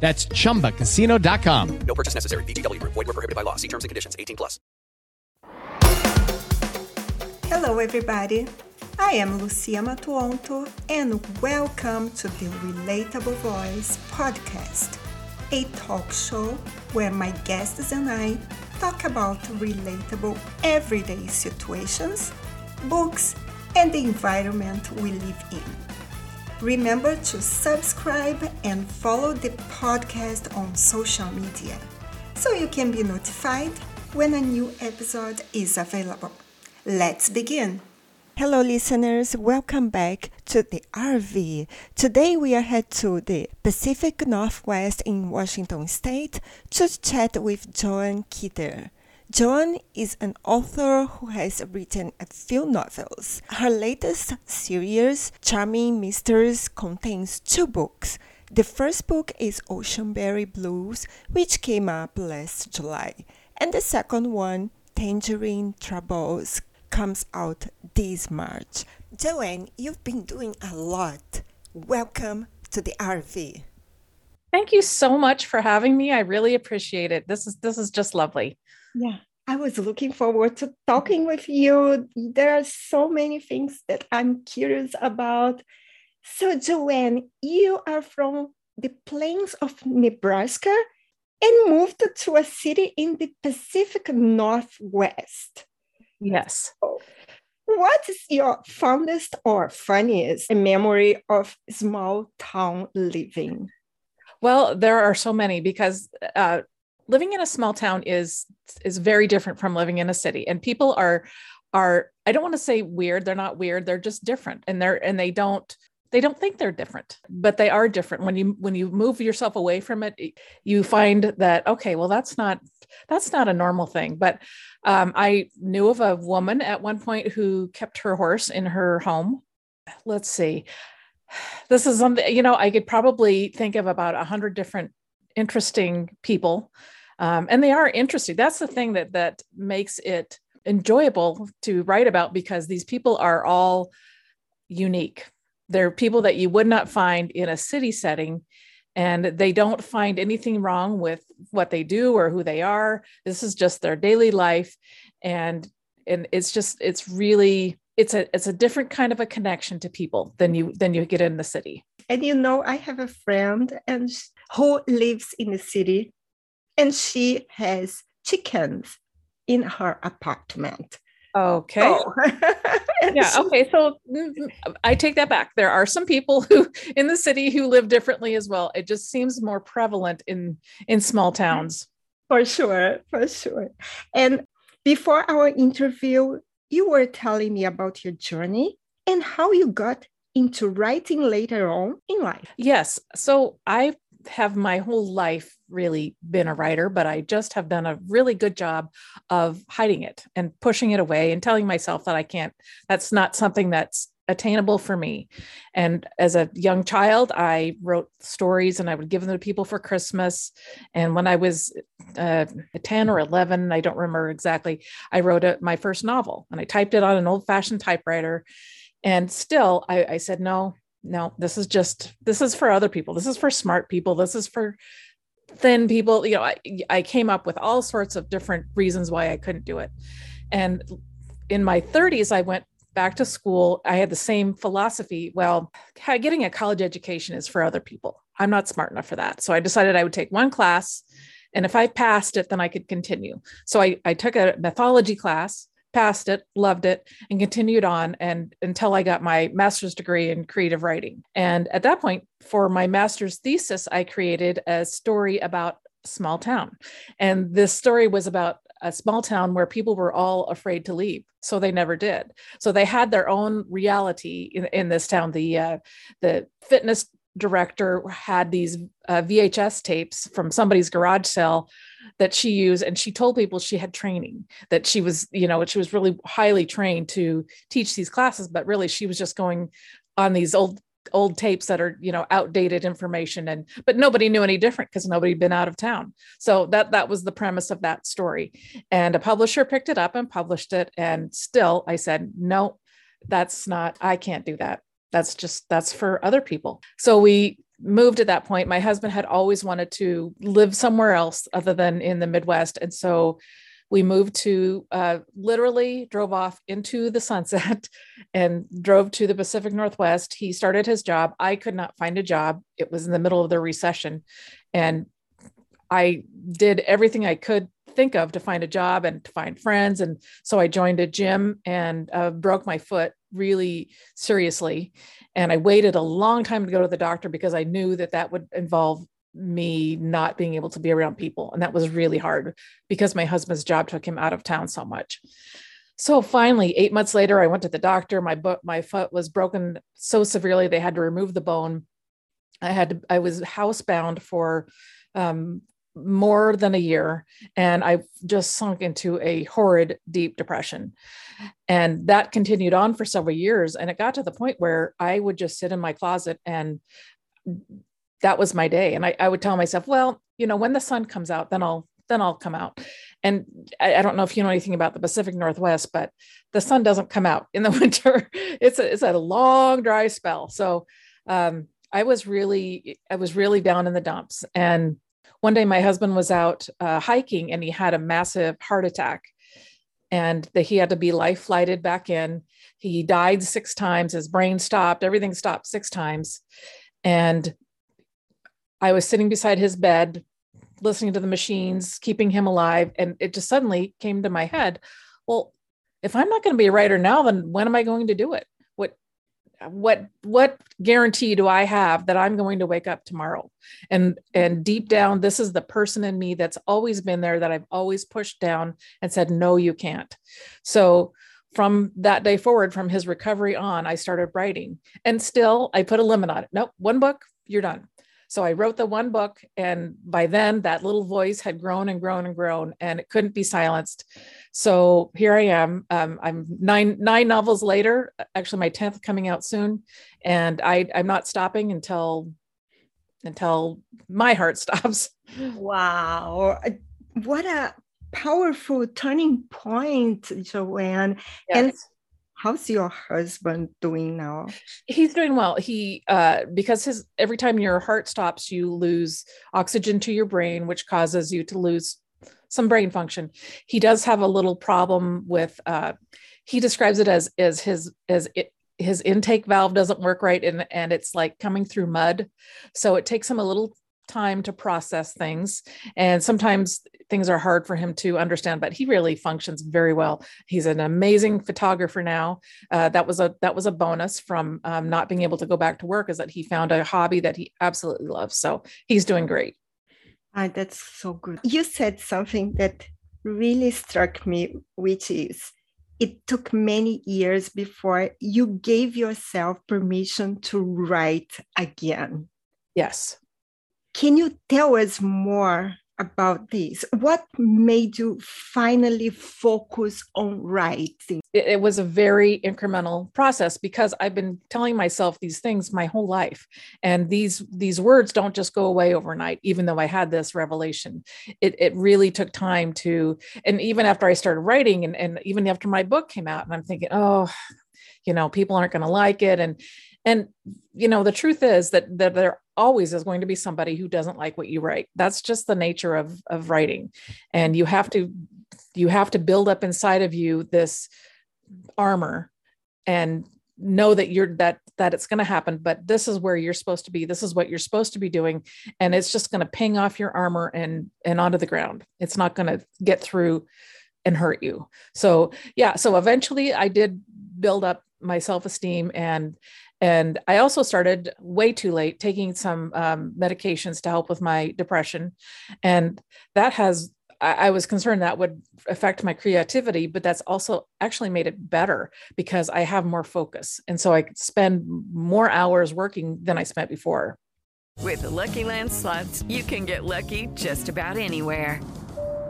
That's chumbacasino.com. No purchase necessary. VGW Group. Void were prohibited by law. See terms and conditions. 18 plus. Hello, everybody. I am Lucia Matuonto, and welcome to the Relatable Voice podcast, a talk show where my guests and I talk about relatable everyday situations, books, and the environment we live in. Remember to subscribe and follow the podcast on social media so you can be notified when a new episode is available. Let's begin. Hello, listeners. Welcome back to the RV. Today we are headed to the Pacific Northwest in Washington State to chat with Joann Keder. Joann is an author who has written a few novels. Her latest series, Charming Mysteries, contains two books. The first book is Oceanberry Blues, which came up last July, and the second one, Tangerine Troubles, comes out this March. Joann, you've been doing a lot. Welcome to the RV. Thank you so much for having me. I really appreciate it. This is this is just lovely. Yeah, I was looking forward to talking with you. There are so many things that I'm curious about. So, Joann, you are from the plains of Nebraska and moved to a city in the Pacific Northwest. Yes. What is your fondest or funniest memory of small town living? Well, there are so many because uh, living in a small town is is very different from living in a city. And people are are i don't want to say weird they're not weird they're just different. And they're and they don't they don't think they're different but they are different. When you when you move yourself away from it you find that okay well that's not that's not a normal thing. But um, i knew of a woman at one point who kept her horse in her home. Let's see. This is something you know i could probably think of about a hundred different interesting people um, and they are interesting. That's the thing that that makes it enjoyable to write about because these people are all unique. They're people that you would not find in a city setting and they don't find anything wrong with what they do or who they are. This is just their daily life and and it's just it's really it's a it's a different kind of a connection to people than you than you get in the city. And you know i have a friend and who lives in the city and she has chickens in her apartment. Okay. Oh. yeah. Okay. So mm, I take that back. There are some people who in the city who live differently as well. It just seems more prevalent in in small towns. For sure. For sure. And before our interview, you were telling me about your journey and how you got into writing later on in life. Yes. So I have my whole life really been a writer, but I just have done a really good job of hiding it and pushing it away and telling myself that I can't, that's not something that's attainable for me. And as a young child, I wrote stories and I would give them to people for Christmas. And when I was uh, 10 or 11, I don't remember exactly, I wrote a, my first novel and I typed it on an old fashioned typewriter. And still, I, I said, no, no, this is just, this is for other people. This is for smart people. This is for thin people. You know, I, I came up with all sorts of different reasons why I couldn't do it. And in my 30s, I went back to school. I had the same philosophy. Well, getting a college education is for other people. I'm not smart enough for that. So I decided I would take one class. And if I passed it, then I could continue. So I, I took a mythology class passed it, loved it, and continued on and until I got my master's degree in creative writing. And at that point, for my master's thesis, I created a story about small town. And this story was about a small town where people were all afraid to leave so they never did so they had their own reality in, in this town the uh, the fitness director had these uh, vhs tapes from somebody's garage sale that she used and she told people she had training that she was you know she was really highly trained to teach these classes but really she was just going on these old old tapes that are you know outdated information and but nobody knew any different because nobody had been out of town. So that that was the premise of that story. And a publisher picked it up and published it and still i said no that's not i can't do that. That's just that's for other people. So we moved at that point. My husband had always wanted to live somewhere else other than in the midwest. And so we moved to uh, literally drove off into the sunset and drove to the pacific northwest. He started his job. I could not find a job. It was in the middle of the recession. And i did everything i could think of to find a job and to find friends. And so i joined a gym and uh, broke my foot really seriously and i waited a long time to go to the doctor because i knew that that would involve me not being able to be around people. And that was really hard because my husband's job took him out of town so much. So finally, eight months later, I went to the doctor. My butt, my foot was broken so severely they had to remove the bone. I had to, I was housebound for um, more than a year, and I just sunk into a horrid deep depression. And that continued on for several years. And it got to the point where I would just sit in my closet and that was my day. And I, I would tell myself, well, you know, when the sun comes out, then I'll then I'll come out. And I, I, don't know if you know anything about the Pacific Northwest, but the sun doesn't come out in the winter. it's a it's a long dry spell. So um, I was really I was really down in the dumps. And one day my husband was out uh, hiking and he had a massive heart attack, and that he had to be life flighted back in. He died six times. His brain stopped. Everything stopped six times. And I was sitting beside his bed, listening to the machines, keeping him alive. And it just suddenly came to my head, well, if I'm not going to be a writer now, then when am I going to do it? What what guarantee do I have that I'm going to wake up tomorrow? And and deep down, this is the person in me that's always been there that I've always pushed down and said, no, you can't. So from that day forward, from his recovery on, I started writing. And still I put a limit on it. Nope, one book, you're done. So I wrote the one book, and by then that little voice had grown and grown and grown, and it couldn't be silenced. So here I am. Um, I'm nine nine novels later. Actually, my tenth coming out soon, and I I'm not stopping until until my heart stops. Wow, what a powerful turning point, Joann. Yes. And how's your husband doing now? He's doing well. He uh because his every time your heart stops you lose oxygen to your brain which causes you to lose some brain function. He does have a little problem with uh he describes it as as his as it his intake valve doesn't work right and and it's like coming through mud. So it takes him a little time to process things. And sometimes things are hard for him to understand but he really functions very well. He's an amazing photographer now. Uh, that was a that was a bonus from um, not being able to go back to work is that he found a hobby that he absolutely loves. So he's doing great. Ah, that's so good. You said something that really struck me which is it took many years before you gave yourself permission to write again. Yes. Can you tell us more about this? What made you finally focus on writing? It, was a very incremental process because I've been telling myself these things my whole life, and these these words don't just go away overnight. Even though I had this revelation, it it really took time to. And even after I started writing, and and even after my book came out, and I'm thinking, oh, you know, people aren't going to like it, and and you know the truth is that that there always is going to be somebody who doesn't like what you write. That's just the nature of of writing. And you have to you have to build up inside of you this armor and know that you're that that it's going to happen but this is where you're supposed to be. This is what you're supposed to be doing. And it's just going to ping off your armor and and onto the ground. It's not going to get through and hurt you. So yeah so eventually i did build up my self-esteem and and I also started way too late taking some um, medications to help with my depression. And that has, I, I was concerned that would affect my creativity, but that's also actually made it better because I have more focus. And so I spend more hours working than I spent before. With the Lucky Land slots, you can get lucky just about anywhere.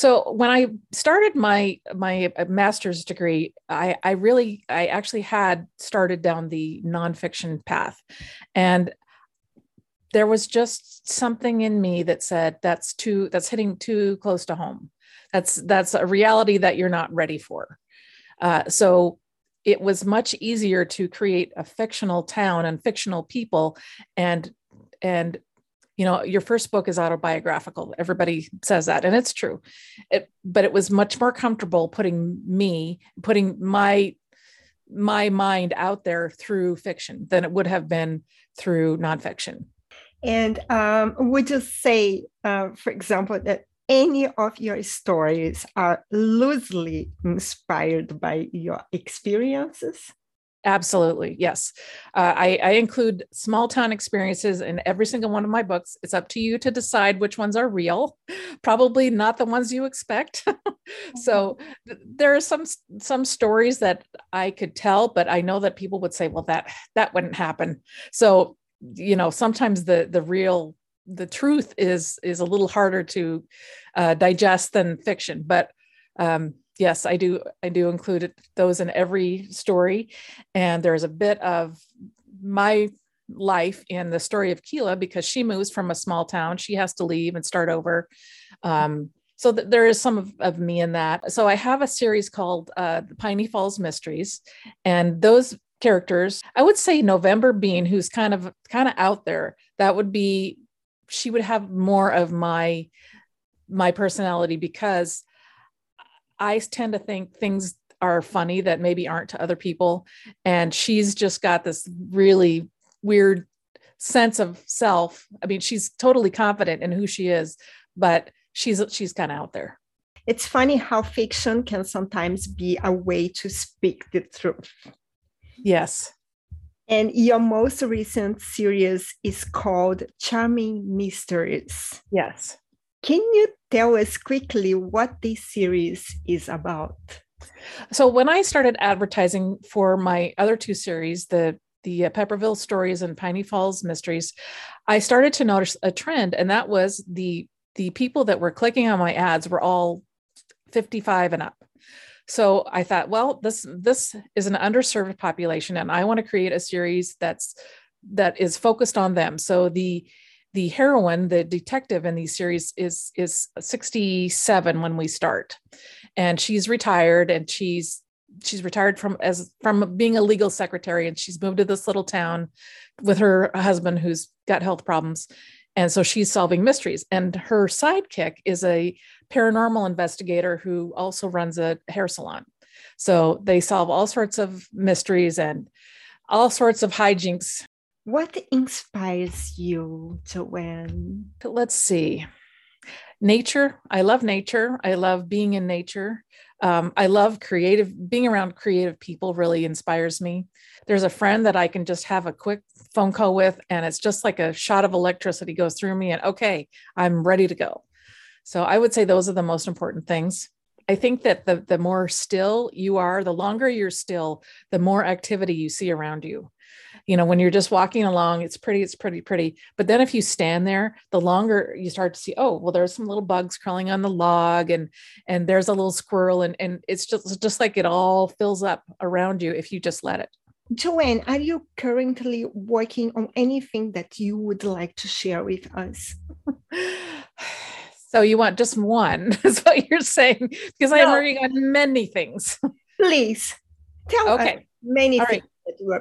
So when I started my my uh, master's degree, I, I really I actually had started down the nonfiction path, and there was just something in me that said that's too that's hitting too close to home. That's that's a reality that you're not ready for. Uh, so it was much easier to create a fictional town and fictional people and and you know your first book is autobiographical. Everybody says that and it's true. It, but it was much more comfortable putting me putting my my mind out there through fiction than it would have been through nonfiction. And um, would you say, uh, for example, that any of your stories are loosely inspired by your experiences? Absolutely, yes. Uh, I, I include small town experiences in every single one of my books. It's up to you to decide which ones are real. Probably not the ones you expect. so th- there are some some stories that I could tell, but I know that people would say, "Well, that that wouldn't happen." So you know, sometimes the the real the truth is is a little harder to uh, digest than fiction, but um, yes, I do. I do include those in every story, and there's a bit of my life in the story of Keela because she moves from a small town. She has to leave and start over. Um, so th- there is some of, of me in that. So I have a series called uh, the Piney Falls Mysteries, and those characters, I would say November Bean, who's kind of kind of out there. That would be she would have more of my my personality because I tend to think things are funny that maybe aren't to other people. And she's just got this really weird sense of self. I mean, she's totally confident in who she is, but she's she's kind of out there. It's funny how fiction can sometimes be a way to speak the truth. Yes. And your most recent series is called Charming Mysteries. Yes. Can you tell us quickly what this series is about? So when I started advertising for my other two series, the the uh, Pepperville Stories and Piney Falls Mysteries, I started to notice a trend, and that was the the people that were clicking on my ads were all 55 and up. So I thought, well, this this is an underserved population, and I want to create a series that's that is focused on them. So the the heroine, the detective in these series, is is 67 when we start, and she's retired, and she's she's retired from as from being a legal secretary, and she's moved to this little town with her husband who's got health problems, and so she's solving mysteries. And her sidekick is a paranormal investigator who also runs a hair salon. So they solve all sorts of mysteries and all sorts of hijinks What inspires you, Joann? let's see. Nature. I love nature. I love being in nature. Um, i love creative being around creative people really inspires me. There's a friend that i can just have a quick phone call with and it's just like a shot of electricity goes through me and okay i'm ready to go. So i would say those are the most important things. I think that the, the more still you are the longer you're still the more activity you see around you you know when you're just walking along it's pretty it's pretty pretty but then if you stand there the longer you start to see oh well there's some little bugs crawling on the log and and there's a little squirrel and and it's just just like it all fills up around you if you just let it Joann, are you currently working on anything that you would like to share with us? So you want just one, is what you're saying? Because I'm working on many things. Please tell us Okay. many All things are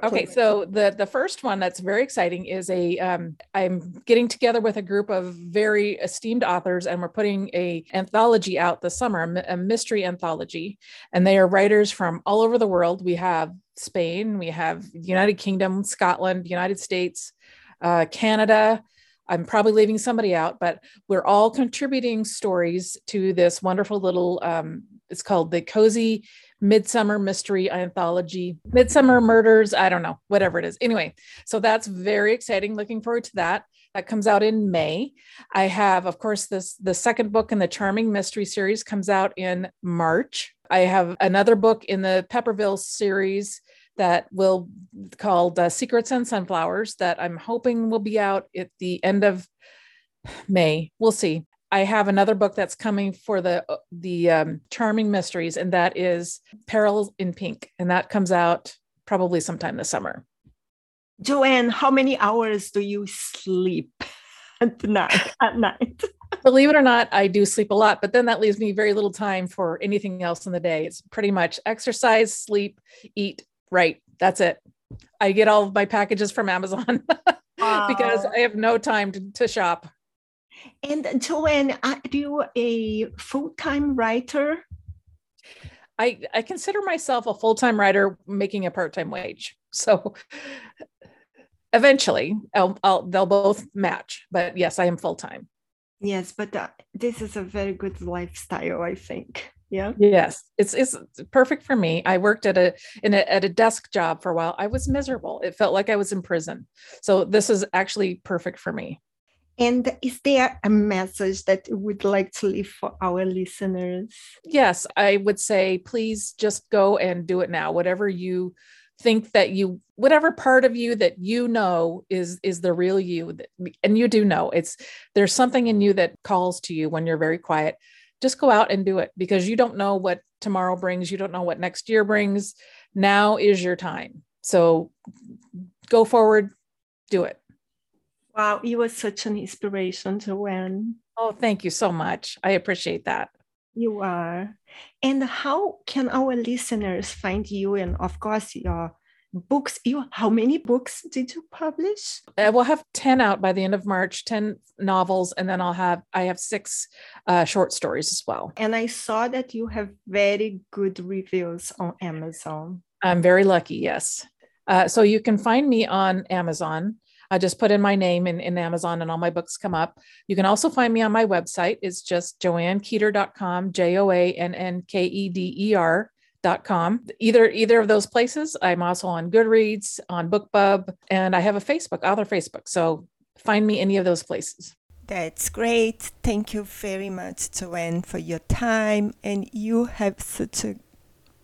Okay, so the the first one that's very exciting is a um, I'm getting together with a group of very esteemed authors, and we're putting a anthology out this summer, a a mystery anthology, and they are writers from all over the world. We have Spain, we have United Kingdom, Scotland, United States, uh, Canada. I'm probably leaving somebody out, but we're all contributing stories to this wonderful little. Um, it's called the Cozy Midsummer Mystery Anthology, Midsummer Murders. I don't know, whatever it is. Anyway, so that's very exciting. Looking forward to that. That comes out in May. I have, of course, this the second book in the Charming Mystery series comes out in March. I have another book in the Pepperville series that will called uh, Secrets and Sunflowers that I'm hoping will be out at the end of May. We'll see. I have another book that's coming for the the um, Charming Mysteries, and that is Perils in Pink, and that comes out probably sometime this summer. Joann, how many hours do you sleep at night? At night? Believe it or not, I do sleep a lot, but then that leaves me very little time for anything else in the day. It's pretty much exercise, sleep, eat, write. That's it. I get all of my packages from Amazon because I have no time to, to shop. And Joann, are you a full-time writer? I, I consider myself a full time writer making a part time wage. So eventually I'll, I'll, they'll both match. But yes, I am full time. Yes, but uh, this is a very good lifestyle, I think. Yeah. Yes, it's it's perfect for me. I worked at a in a at a desk job for a while. I was miserable. It felt like I was in prison. So this is actually perfect for me. And is there a message that you would like to leave for our listeners? Yes, I would say please just go and do it now. Whatever you think that you whatever part of you that you know is is the real you and you do know it's there's something in you that calls to you when you're very quiet. Just go out and do it because you don't know what tomorrow brings. You don't know what next year brings. Now is your time. So go forward do it Wow, you were such an inspiration, Joann. oh thank you so much i appreciate that You are. And how can our listeners find you? And of course, your books. You how many books did you publish? I will have 10 out by the end of March, 10 novels, and then I'll have I have six uh, short stories as well. And I saw that you have very good reviews on Amazon. I'm very lucky, yes. Uh, so you can find me on Amazon. I just put in my name in, in Amazon and all my books come up. You can also find me on my website. It's just joannkeder.com, J O A N N K E D E R. Dot com. Either either of those places. I'm also on Goodreads, on BookBub, and I have a Facebook, author Facebook. So find me any of those places. That's great. Thank you very much, Joann, for your time. And you have such a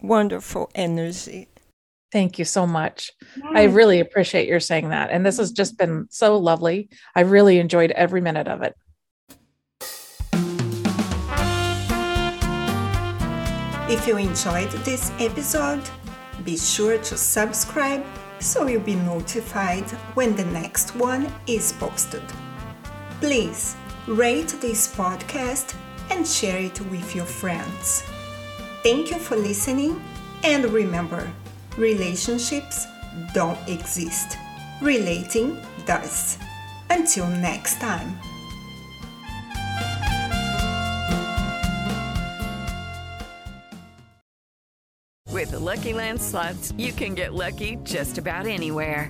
wonderful energy. Thank you so much. I really appreciate your saying that. And this has mm-hmm. just been so lovely. I really enjoyed every minute of it. If you enjoyed this episode, be sure to subscribe so you'll be notified when the next one is posted. Please rate this podcast and share it with your friends. Thank you for listening, and remember relationships don't exist, relating does. Until next time. With the Lucky Land slots, you can get lucky just about anywhere.